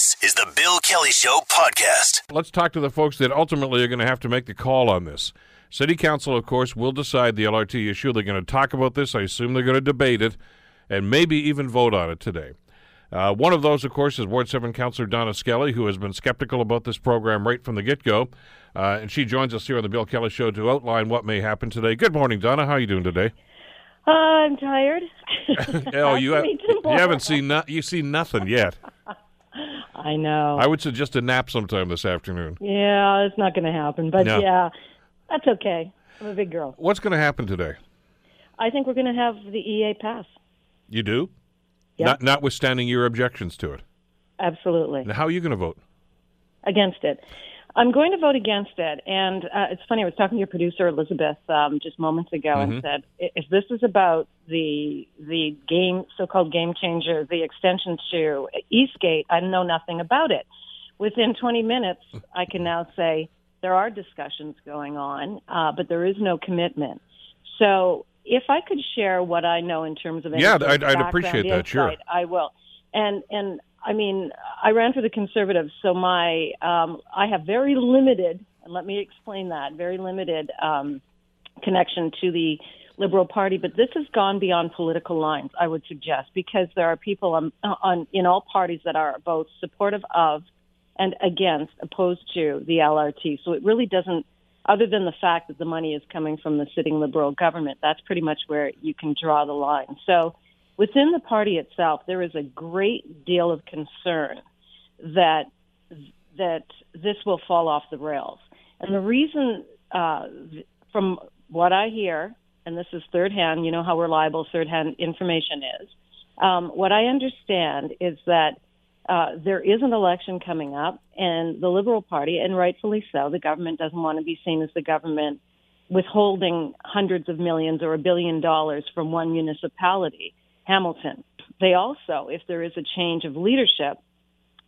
This is the Bill Kelly Show podcast. Let's talk to the folks that ultimately are going to have to make the call on this. City Council, of course, will decide the LRT issue. They're going to talk about this. I assume they're going to debate it and maybe even vote on it today. Uh, one of those, of course, is Ward 7 Councillor Donna Skelly, who has been skeptical about this program right from the get go. Uh, and she joins us here on the Bill Kelly Show to outline what may happen today. Good morning, Donna. How are you doing today? Uh, I'm tired. oh, you, have, Me you tomorrow. haven't seen no, you seen nothing yet. I know. I would suggest a nap sometime this afternoon. yeah, it's not going to happen. But No. yeah, that's okay. I'm a big girl. What's going to happen today? I think we're going to have the EA pass. You do? Yeah. Not, notwithstanding your objections to it. Absolutely. Now, how are you going to vote? Against it. I'm going to vote against it. And uh, it's funny, I was talking to your producer, Elizabeth, um, just moments ago, and said, if this is about the the game, so-called game changer, the extension to Eastgate, I know nothing about it. Within 20 minutes, I can now say there are discussions going on, uh, but there is no commitment. So if I could share what I know in terms of Yeah, I'd- I'd appreciate that, sure. I will. And and I mean, I ran for the Conservatives, so my um, I have very limited, and let me explain that very limited um, connection to the Liberal Party. But this has gone beyond political lines, I would suggest, because there are people on, on in all parties that are both supportive of and against, opposed to the LRT. So it really doesn't. Other than the fact that the money is coming from the sitting Liberal government, that's pretty much where you can draw the line. So within the party itself, there is a great deal of concern that that this will fall off the rails. And the reason, uh, from what I hear, and this is third hand, you know how reliable third hand information is. Um, what I understand is that uh, there is an election coming up, and the Liberal Party, and rightfully so, the government doesn't want to be seen as the government withholding hundreds of millions or a billion dollars from one municipality, Hamilton. They also, if there is a change of leadership,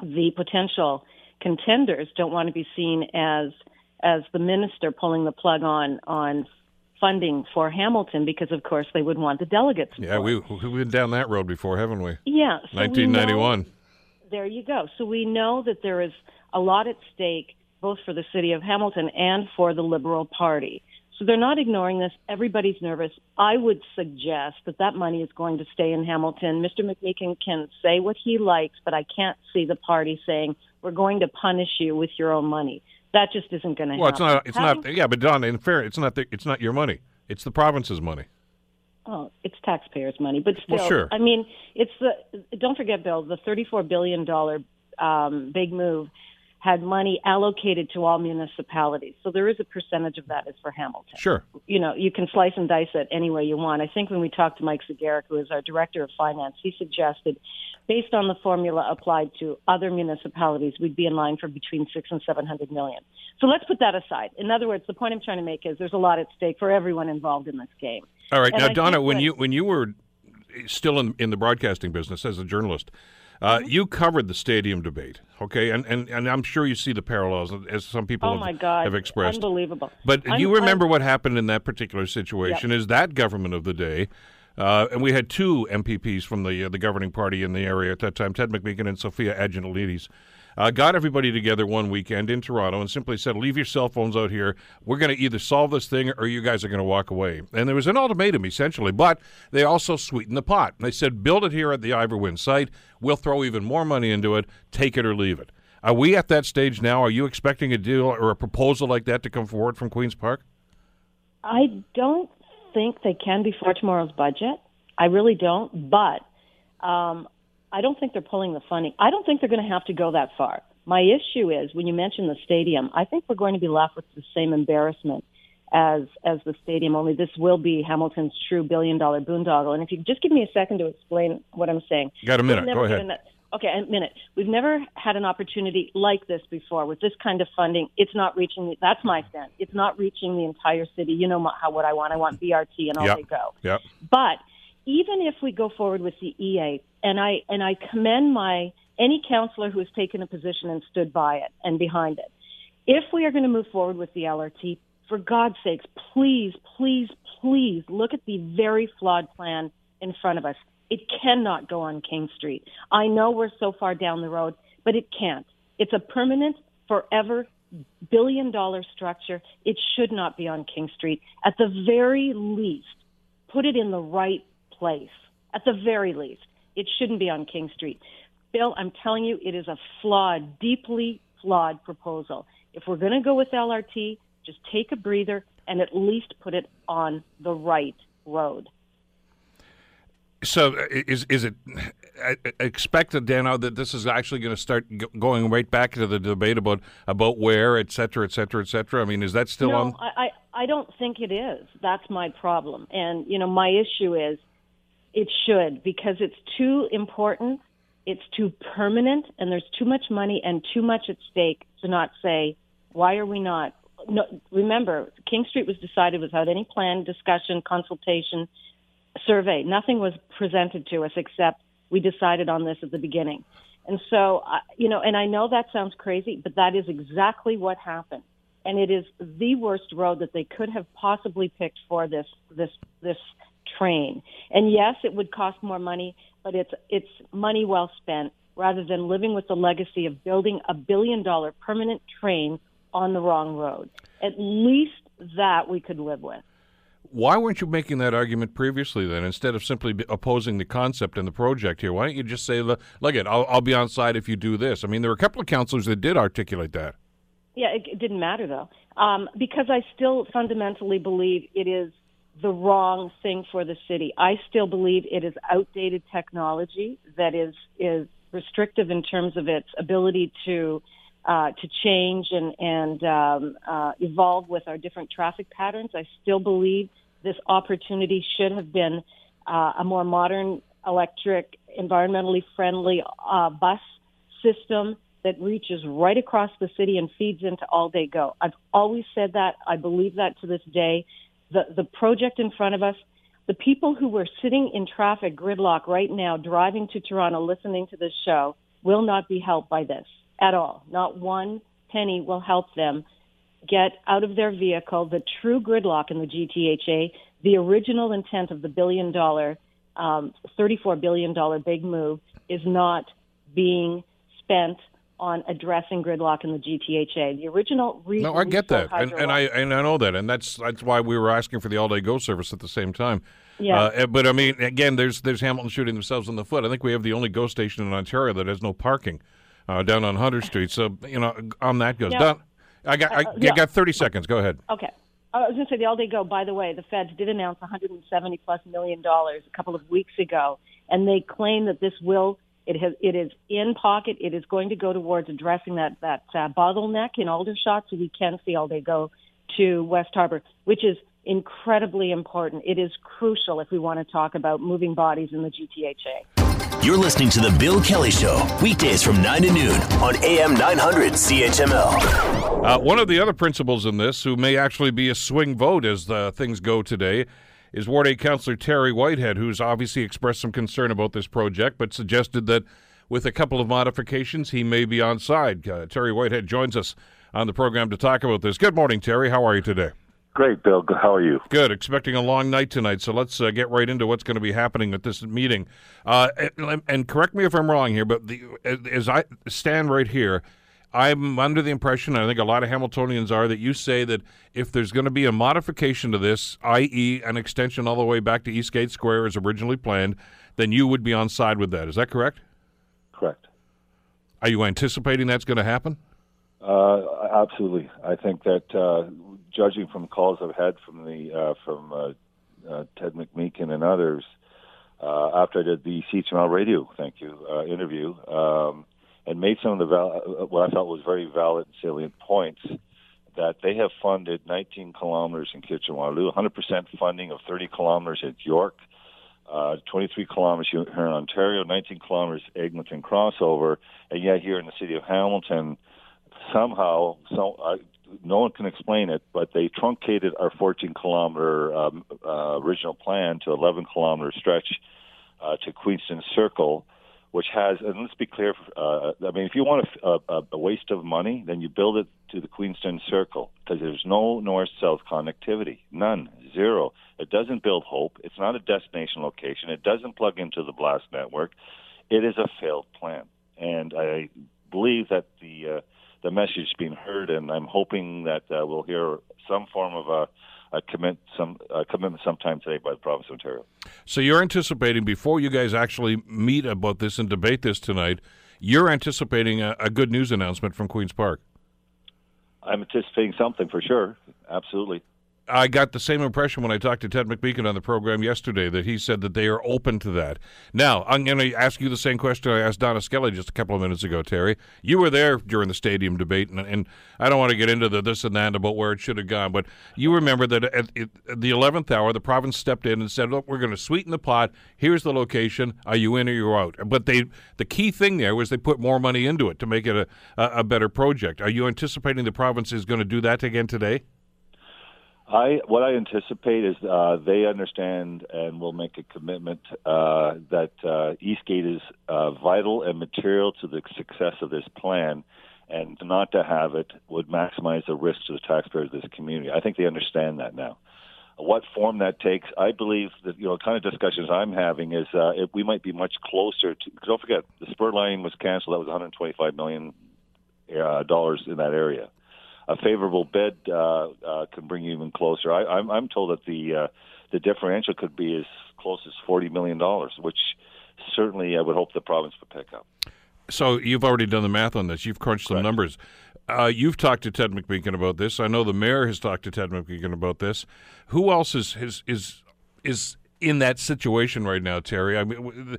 the potential contenders don't want to be seen as as the minister pulling the plug on on funding for Hamilton because of course they would want the delegates. Yeah, we, we've been down that road before, haven't we? yeah, so we know- 1991. there you go. So we know that there is a lot at stake, both for the city of Hamilton and for the Liberal Party. So they're not ignoring this. Everybody's nervous. I would suggest that that money is going to stay in Hamilton. Mr. McMeekin can say what he likes, but I can't see the party saying we're going to punish you with your own money. That just isn't going to happen. Well, it's not. It's Having- not. Yeah, but Don, in fair, it's not. The, it's not your money. It's the province's money. Oh, it's taxpayers' money, but still, Well, sure. I mean, it's the. Don't forget, Bill, the thirty-four billion dollar um, big move had money allocated to all municipalities, so there is a percentage of that is for Hamilton. Sure. You know, you can slice and dice it any way you want. I think when we talked to Mike Zegarac, who is our director of finance, he suggested, based on the formula applied to other municipalities, we'd be in line for between six and seven hundred million. So let's put that aside. In other words, the point I'm trying to make is there's a lot at stake for everyone involved in this game. All right. And now, I Donna, when that- you when you were still in in the broadcasting business as a journalist, uh, Mm-hmm. you covered the stadium debate. Okay, and, and and I'm sure you see the parallels as some people Oh have, my God! have expressed. Unbelievable. But I'm- you remember I'm- what happened in that particular situation? Is that government of the day, uh, and we had two MPPs from the uh, the governing party in the area at that time, Ted McMeekin and Sophia Aggelonitis, uh, got everybody together one weekend in Toronto and simply said, "Leave your cell phones out here. We're going to either solve this thing or you guys are going to walk away." And there was an ultimatum essentially, but they also sweetened the pot. They said, "Build it here at the Ivor Wynne site. We'll throw even more money into it. Take it or leave it." Are we at that stage now? Are you expecting a deal or a proposal like that to come forward from Queens Park? I don't think they can before tomorrow's budget. I really don't. But um, I don't think they're pulling the funding. I don't think they're going to have to go that far. My issue is when you mention the stadium, I think we're going to be left with the same embarrassment as as the stadium. Only this will be Hamilton's true billion dollar boondoggle. And if you just give me a second to explain what I'm saying. you Got a minute. Go ahead. Okay, a minute. We've never had an opportunity like this before with this kind of funding. It's not reaching. The, that's my sense. It's not reaching the entire city. You know my- how what I want. I want BRT and all Yep. they go. Yep. But even if we go forward with the EA, and I and I commend my any counselor who has taken a position and stood by it and behind it. If we are going to move forward with the LRT, for God's sakes, please, please, please look at the very flawed plan in front of us. It cannot go on King Street. I know we're so far down the road, but it can't. It's a permanent, forever billion dollar structure. It should not be on King Street. At the very least, put it in the right place. At the very least, it shouldn't be on King Street. Bill, I'm telling you, it is a flawed, deeply flawed proposal. If we're going to go with LRT, just take a breather and at least put it on the right road. So uh, is is it expected, Dano, that this is actually going to start going right back to the debate about about where, et cetera, et cetera, et cetera? I mean, is that still no, on? I, I don't think it is. That's my problem. And, you know, my issue is it should because it's too important, it's too permanent, and there's too much money and too much at stake to not say, why are we not? No, remember, King Street was decided without any plan, discussion, consultation, survey. Nothing was presented to us except we decided on this at the beginning. And so, you know, and I know that sounds crazy, but that is exactly what happened. And it is the worst road that they could have possibly picked for this this this train. And yes, it would cost more money, but it's it's money well spent rather than living with the legacy of building a billion dollar permanent train on the wrong road. At least that we could live with. Why weren't you making that argument previously then, instead of simply opposing the concept and the project here? Why don't you just say, look, it, I'll, I'll be on side if you do this? I mean, there were a couple of councillors that did articulate that. Yeah, it, it didn't matter though, um, because I still fundamentally believe it is the wrong thing for the city. I still believe it is outdated technology that is is restrictive in terms of its ability to uh, to change and and um, uh, evolve with our different traffic patterns. I still believe this opportunity should have been uh, a more modern, electric, environmentally friendly uh, bus system that reaches right across the city and feeds into All Day Go. I've always said that. I believe that to this day. The the project in front of us, the people who were sitting in traffic gridlock right now, driving to Toronto, listening to this show, will not be helped by this at all. Not one penny will help them get out of their vehicle the true gridlock in the GTHA, the original intent of the billion dollar, um, $34 billion big move is not being spent on addressing gridlock in the GTHA. The original reason. No, I get that, and, and, I and I know that, and that's that's why we were asking for the all day go service at the same time. Yeah. Uh, eh, but I mean, again, there's there's Hamilton shooting themselves in the foot. I think we have the only go station in Ontario that has no parking uh, down on Hunter Street. So you know, on that goes. Now, I got I, uh, yeah. got 30 seconds. Go ahead. Okay. I was going to say the all day go. By the way, the feds did announce 170 plus million dollars a couple of weeks ago, and they claim that this will it has it is in pocket. It is going to go towards addressing that that uh, bottleneck in Aldershot, so we can see all day go to West Harbour, which is incredibly important. It is crucial if we want to talk about moving bodies in the GTHA. You're listening to The Bill Kelly Show, weekdays from 9 to noon on AM 900 CHML. Uh, one of the other principals in this, who may actually be a swing vote as uh, things go today, is Ward 8 Councillor Terry Whitehead, who's obviously expressed some concern about this project, but suggested that with a couple of modifications, he may be on side. Uh, Terry Whitehead joins us on the program to talk about this. Good morning, Terry. How are you today? Great, Bill. How are you? Good. Expecting a long night tonight, so let's uh, get right into what's going to be happening at this meeting. Uh, and, and, correct me if I'm wrong here, but the, as I stand right here, I'm under the impression, I think a lot of Hamiltonians are, that you say that if there's going to be a modification to this, i.e., an extension all the way back to Eastgate Square as originally planned, then you would be on side with that. Is that correct? Correct. Are you anticipating that's going to happen? Uh, absolutely. I think that, uh, judging from calls I've had from the uh, from uh, uh, Ted McMeekin and others, uh, after I did the CHML radio, thank you, interview. Um, and made some of the val- what I thought was very valid and salient points that they have funded 19 kilometers in Kitchener-Waterloo, 100% funding of 30 kilometers at York, uh, 23 kilometers here in Ontario, 19 kilometers Eglinton crossover, and yet here in the city of Hamilton, somehow, so uh, no one can explain it, but they truncated our 14 kilometer um, uh, original plan to 11 kilometer stretch uh, to Queenston Circle which has, and let's be clear, uh, I mean, if you want a, a, a waste of money, then you build it to the Queenston Circle because there's no north south connectivity. None. Zero. It doesn't build hope. It's not a destination location. It doesn't plug into the BLAST network. It is a failed plan. And I believe that the uh, the message is being heard, and I'm hoping that uh, we'll hear some form of a, a commit some a commitment sometime today by the province of Ontario. So you're anticipating before you guys actually meet about this and debate this tonight, you're anticipating a, a good news announcement from Queens Park. I'm anticipating something for sure. Absolutely. I got the same impression when I talked to Ted McMeekin on the program yesterday that he said that they are open to that. Now, I'm going to ask you the same question I asked Donna Skelly just a couple of minutes ago, Terry. You were there during the stadium debate, and, and I don't want to get into the this and that about where it should have gone, but you remember that at, at the 11th hour, the province stepped in and said, look, we're going to sweeten the pot. Here's the location. Are you in or you're out? But they the key thing there was they put more money into it to make it a, a, a better project. Are you anticipating the province is going to do that again today? I what I anticipate is uh, they understand and will make a commitment uh, that uh, Eastgate is uh, vital and material to the success of this plan, and not to have it would maximize the risk to the taxpayers of this community. I think they understand that now. What form that takes, I believe that you know, the kind of discussions I'm having is uh, if we might be much closer to. Don't forget, the spur line was canceled. That was 125 million uh, dollars in that area a favorable bid uh, uh, can bring you even closer. I, I'm, I'm told that the uh, the differential could be as close as forty million dollars, which certainly I would hope the province would pick up. So you've already done the math on this. You've crunched some numbers. Uh, you've talked to Ted McMeekin about this. I know the mayor has talked to Ted McMeekin about this. Who else is is is, is in that situation right now, Terry? I mean,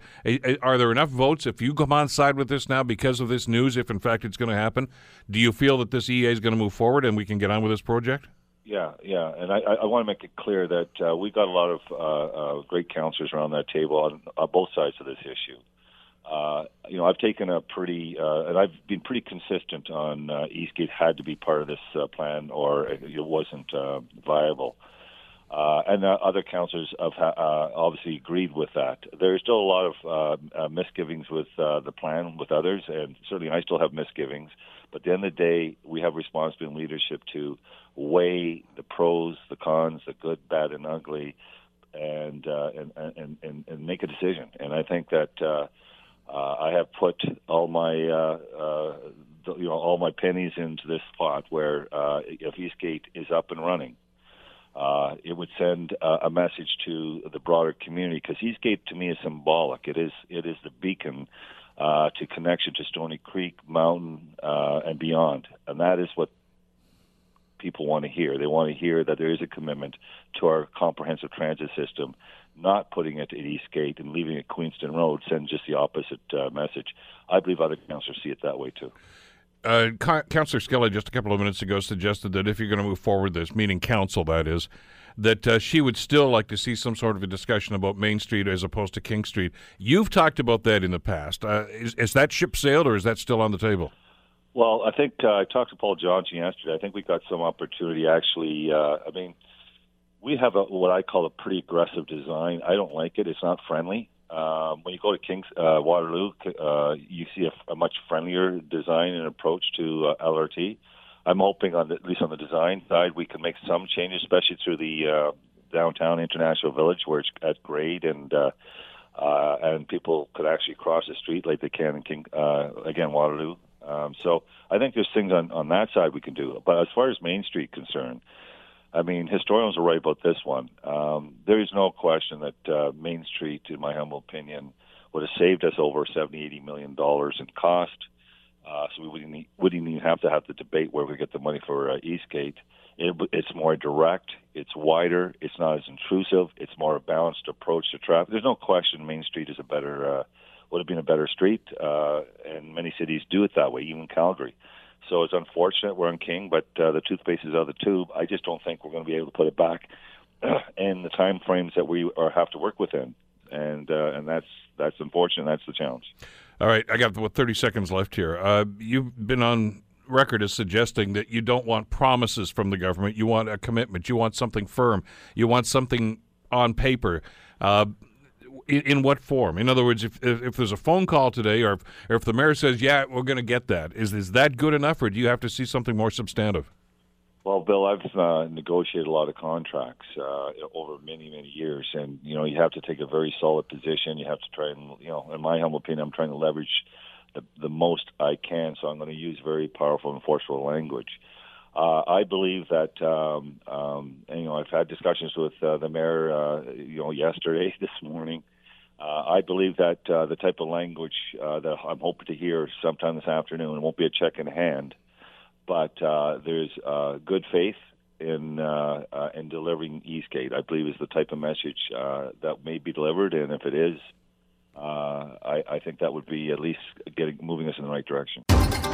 are there enough votes if you come on side with this now because of this news? If in fact it's going to happen, do you feel that this EA is going to move forward and we can get on with this project? Yeah, yeah, and I, I want to make it clear that uh, we've got a lot of uh, uh, great counselors around that table on, on both sides of this issue. Uh, you know, I've taken a pretty, uh, and I've been pretty consistent on uh, Eastgate had to be part of this uh, plan, or it wasn't uh, viable. Uh, and uh, other councillors have uh, obviously agreed with that. There's still a lot of uh, uh, misgivings with uh, the plan with others, and certainly I still have misgivings. But at the end of the day, we have responsibility and leadership to weigh the pros, the cons, the good, bad, and ugly, and uh, and, and, and and make a decision. And I think that uh, uh, I have put all my uh, uh, you know all my pennies into this pot where uh, if Eastgate is up and running uh, it would send uh, a message to the broader community because Eastgate to me is symbolic. It is it is the beacon uh, to connection to Stoney Creek Mountain uh, and beyond, and that is what people want to hear. They want to hear that there is a commitment to our comprehensive transit system. Not putting it at Eastgate and leaving it Queenston Road sends just the opposite uh, message. I believe other councillors see it that way too. Uh, Councillor Skelly just a couple of minutes ago suggested that if you're going to move forward this, meaning council, that is, that uh, she would still like to see some sort of a discussion about Main Street as opposed to King Street. You've talked about that in the past. Uh, is, is, that ship sailed or is that still on the table? Well, I think uh, I talked to Paul Johnson yesterday. I think we got some opportunity. Actually, uh, I mean, we have a, what I call a pretty aggressive design. I don't like it. It's not friendly. Um, when you go to Kings uh, Waterloo, uh, you see a, a, much friendlier design and approach to uh, LRT. I'm hoping, on the, at least on the design side, we can make some changes, especially through the uh, downtown International Village, where it's at grade and uh, uh, and people could actually cross the street like they can in King again Waterloo. Um, so I think there's things on on that side we can do. But as far as Main Street concerned, I mean, historians are right about this one. Um, there is no question that uh, Main Street, in my humble opinion, would have saved us over 70, 80 million dollars in cost. Uh, so we wouldn't, wouldn't even have to have the debate where we get the money for uh, Eastgate. It, it's more direct, it's wider, it's not as intrusive, it's more a balanced approach to traffic. There's no question Main Street is a better, uh, would have been a better street, uh, and many cities do it that way, even Calgary. So it's unfortunate we're in King, but uh, the toothpaste is out of the tube. I just don't think we're going to be able to put it back in the time frames that we are, have to work within, and uh, and that's that's unfortunate. That's the challenge. All right, I got what, 30 seconds left here. Uh, you've been on record as suggesting that you don't want promises from the government. You want a commitment. You want something firm. You want something on paper. In, in, what form? In other words, if, if, if there's a phone call today, or if, or if the mayor says, "Yeah, we're going to get that," is is that good enough, or do you have to see something more substantive? Well, Bill, I've uh, negotiated a lot of contracts uh, over many, many years, and you know, you have to take a very solid position. You have to try and, you know, in my humble opinion, I'm trying to leverage the, the most I can. So I'm going to use very powerful and forceful language. Uh, I believe that um, um, and, you know I've had discussions with uh, the mayor, uh, you know, yesterday, this morning. Uh, I believe that uh, the type of language uh, that I'm hoping to hear sometime this afternoon won't be a check in hand, but uh, there's uh, good faith in uh, uh, in delivering Eastgate. I believe is the type of message uh, that may be delivered, and if it is, uh, I, I think that would be at least getting moving us in the right direction.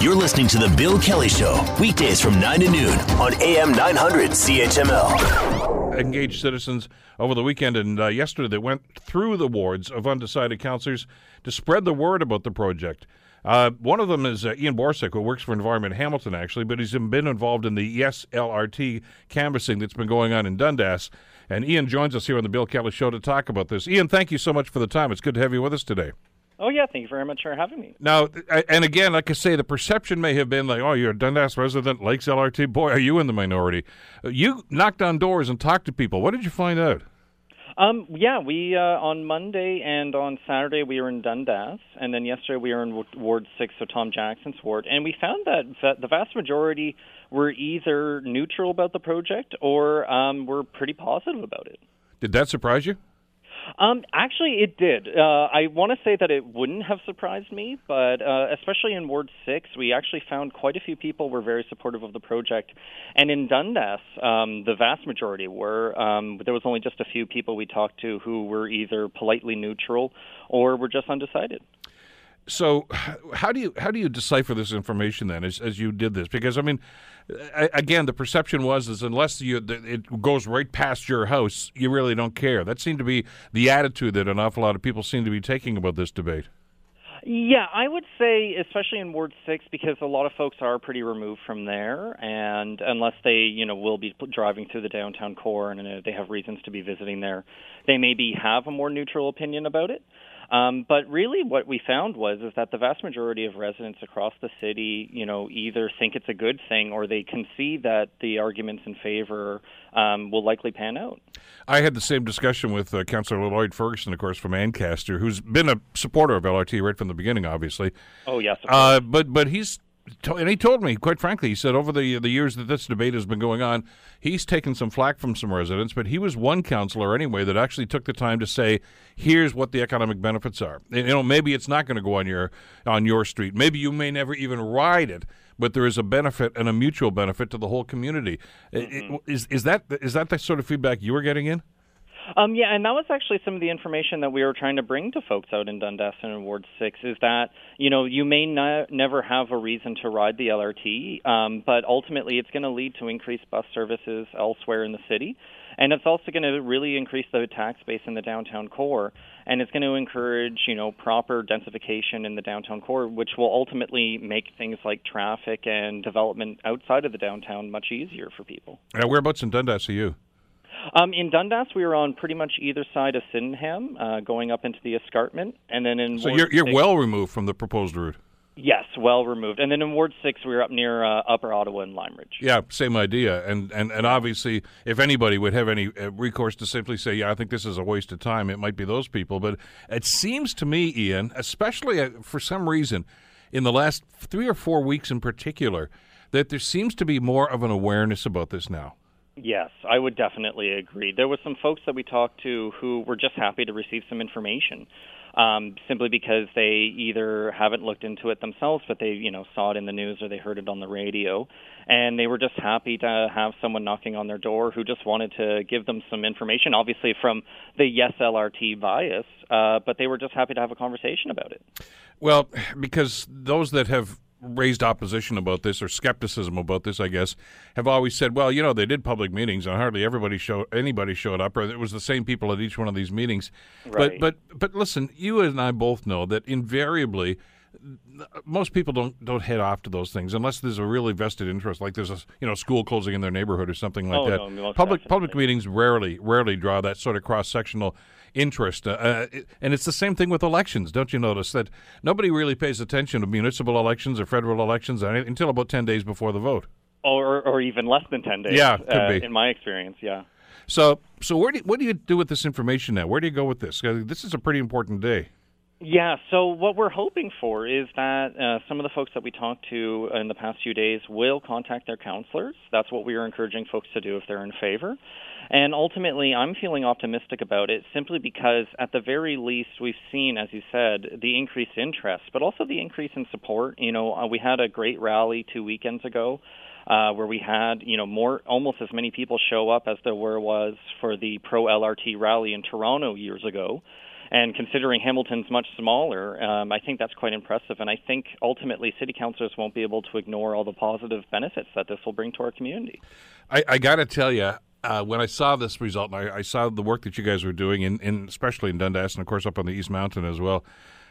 You're listening to The Bill Kelly Show, weekdays from 9 to noon on AM 900 CHML. Engaged citizens over the weekend and uh, yesterday they went through the wards of undecided councillors to spread the word about the project. Uh, one of them is uh, Ian Borsuk, who works for Environment Hamilton, actually, but he's been involved in the Yes LRT canvassing that's been going on in Dundas. And Ian joins us here on the Bill Kelly Show to talk about this. Ian, thank you so much for the time. It's good to have you with us today. Oh yeah, thank you very much for having me. Now, and again, like I say, the perception may have been like, "Oh, you're a Dundas resident, Lakes LRT. Boy, are you in the minority?" Uh, you knocked on doors and talked to people. What did you find out? Um, yeah, we uh, on Monday and on Saturday we were in Dundas, and then yesterday we were in Ward Six, so Tom Jackson's ward, and we found that the vast majority were either neutral about the project or um, were pretty positive about it. Did that surprise you? Um, actually, it did. Uh, I want to say that it wouldn't have surprised me, but uh, especially in Ward 6, we actually found quite a few people were very supportive of the project. And in Dundas, um, the vast majority were. Um, there was only just a few people we talked to who were either politely neutral or were just undecided. So, how do you how do you decipher this information then, as, as you did this? Because I mean, again, the perception was is unless you it goes right past your house, you really don't care. That seemed to be the attitude that an awful lot of people seem to be taking about this debate. Yeah, I would say, especially in Ward Six, because a lot of folks are pretty removed from there, and unless they, you know, will be driving through the downtown core and uh, they have reasons to be visiting there, they maybe have a more neutral opinion about it. Um, but really, what we found was is that the vast majority of residents across the city, you know, either think it's a good thing or they can see that the arguments in favor um, will likely pan out. I had the same discussion with uh, Councillor Lloyd Ferguson, of course, from Ancaster, who's been a supporter of LRT right from the beginning, obviously. Oh yes, uh, but but he's and he told me, quite frankly, he said over the the years that this debate has been going on, he's taken some flack from some residents, but he was one councillor anyway that actually took the time to say, "Here's what the economic benefits are." You know, maybe it's not going to go on your on your street. Maybe you may never even ride it, but there is a benefit and a mutual benefit to the whole community. Mm-hmm. Is is that is that the sort of feedback you were getting in? Um, yeah, and that was actually some of the information that we were trying to bring to folks out in Dundas and Ward 6 is that, you know, you may not, never have a reason to ride the LRT, um, but ultimately it's going to lead to increased bus services elsewhere in the city. And it's also going to really increase the tax base in the downtown core, and it's going to encourage, you know, proper densification in the downtown core, which will ultimately make things like traffic and development outside of the downtown much easier for people. Uh, whereabouts in Dundas are you? Um, in Dundas, we were on pretty much either side of Sydenham, uh, going up into the escarpment, and then in so Ward you're, you're six, well removed from the proposed route. Yes, well removed, and then in Ward Six, we were up near uh, Upper Ottawa and Lime Ridge. Yeah, same idea, and and and obviously, if anybody would have any uh, recourse to simply say, "Yeah, I think this is a waste of time," it might be those people. But it seems to me, Ian, especially uh, for some reason, in the last three or four weeks in particular, that there seems to be more of an awareness about this now. Yes, I would definitely agree. There was some folks that we talked to who were just happy to receive some information, um, simply because they either haven't looked into it themselves, but they you know saw it in the news or they heard it on the radio, and they were just happy to have someone knocking on their door who just wanted to give them some information. Obviously, from the yes LRT bias, uh, but they were just happy to have a conversation about it. Well, because those that have raised opposition about this or skepticism about this, I guess, have always said, well, you know, they did public meetings and hardly everybody showed anybody showed up, or it was the same people at each one of these meetings. Right. But but but listen, you and I both know that invariably most people don't don't head off to those things unless there's a really vested interest, like there's a you know school closing in their neighborhood or something like oh, that. No, public definitely. public meetings rarely rarely draw that sort of cross sectional interest. Uh, uh and it's the same thing with elections. Don't you notice that nobody really pays attention to municipal elections or federal elections until about 10 days before the vote? Or, or even less than 10 days. Yeah, could uh, be. In my experience, yeah. So, so where do what do you do with this information now? Where do you go with this? This is a pretty important day. Yeah, so what we're hoping for is that uh, some of the folks that we talked to in the past few days will contact their counselors. That's what we are encouraging folks to do if they're in favor. And ultimately, I'm feeling optimistic about it simply because, at the very least, we've seen, as you said, the increased interest, but also the increase in support. You know, uh, we had a great rally two weekends ago. Uh, where we had, you know, more almost as many people show up as there were was for the pro LRT rally in Toronto years ago. And considering Hamilton's much smaller, um, I think that's quite impressive. And I think ultimately city councilors won't be able to ignore all the positive benefits that this will bring to our community. I, I got to tell you, uh, when I saw this result, and I, I, saw the work that you guys were doing, in, in, especially in Dundas and of course up on the East Mountain as well,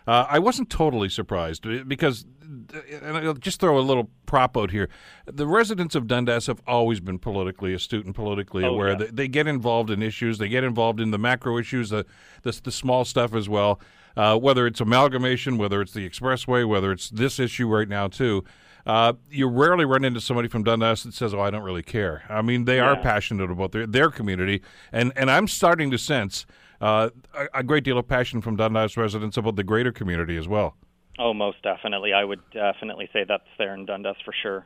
uh, I wasn't totally surprised uh, because, and I'll just throw a little prop out here. The residents of Dundas have always been politically astute and politically oh, aware. Yeah. They, they, get involved in issues. They get involved in the macro issues, the the, the small stuff as well. Uh, whether it's amalgamation, whether it's the expressway, whether it's this issue right now too. Uh, you rarely run into somebody from Dundas that says, "Oh, I don't really care." I mean, they yeah. are passionate about their their community, and and I'm starting to sense uh, a, a, great deal of passion from Dundas residents about the greater community as well. Oh, most definitely. I would definitely say that's there in Dundas for sure.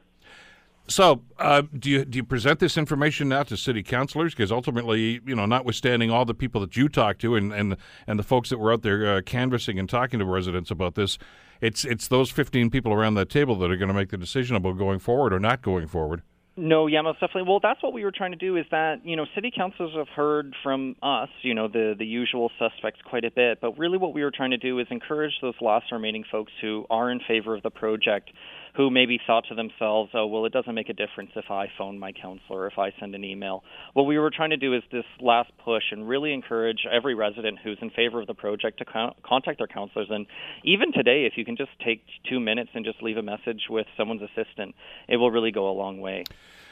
So, uh, do you do you present this information now to city councilors? Because ultimately, you know, notwithstanding all the people that you talk to and and, and the folks that were out there uh, canvassing and talking to residents about this, it's it's those fifteen people around that table that are going to make the decision about going forward or not going forward. No, yeah, most definitely. Well, that's what we were trying to do. Is that you know, city councils have heard from us, you know, the the usual suspects quite a bit. But really, what we were trying to do is encourage those last remaining folks who are in favor of the project, who maybe thought to themselves, "Oh, well, it doesn't make a difference if I phone my counselor, if I send an email." What we were trying to do is this last push and really encourage every resident who's in favor of the project to con- contact their counselors. And even today, if you can just take two minutes and just leave a message with someone's assistant, it will really go a long way.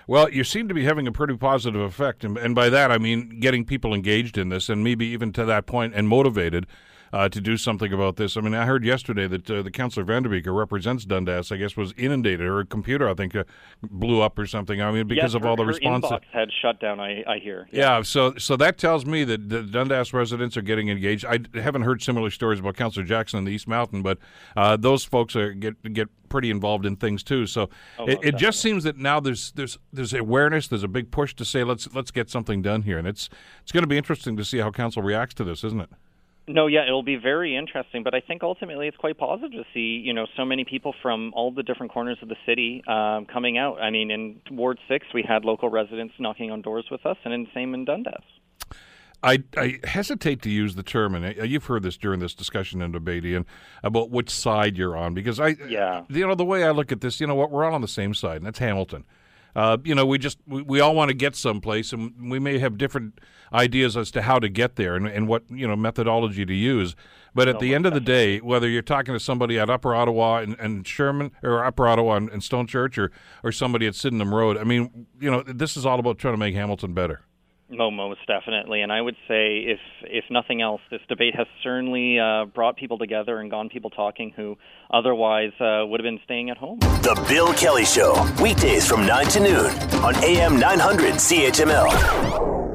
Well, you seem to be having a pretty positive effect, and, and by that I mean getting people engaged in this, and maybe even to that point and motivated uh, to do something about this. I mean, I heard yesterday that uh, the councillor Vanderbeek, who represents Dundas, I guess, was inundated. Her computer, I think, uh, blew up or something. I mean, because yes, of her, all the responses. inbox had shut down. I, I hear. Yeah. yeah. so so that tells me that the Dundas residents are getting engaged. I haven't heard similar stories about Councillor Jackson in the East Mountain, but uh, those folks are get get pretty involved in things too. So oh, it, it just seems that now there's there's there's awareness. There's a big push to say let's let's get something done here, and it's it's going to be interesting to see how council reacts to this, isn't it? No, yeah, it'll be very interesting, but I think ultimately it's quite positive to see, you know, so many people from all the different corners of the city um, coming out. I mean, in Ward Six, we had local residents knocking on doors with us, and in same in Dundas. I, I hesitate to use the term, and uh, you've heard this during this discussion and debate, Ian, about which side you're on, because I, yeah, you know, the way I look at this, you know what, we're all on the same side, and that's Hamilton. Uh, you know, we just we, we all want to get someplace, and we may have different ideas as to how to get there and, and what you know methodology to use. But at no, the end of the day, whether you're talking to somebody at Upper Ottawa and, and Sherman or Upper Ottawa and, and Stone Church, or or somebody at Sydenham Road, I mean, you know, this is all about trying to make Hamilton better. No, most definitely, and I would say, if if nothing else, this debate has certainly uh, brought people together and gone people talking who otherwise uh, would have been staying at home. The Bill Kelly Show, weekdays from nine to noon on AM 900 CHML.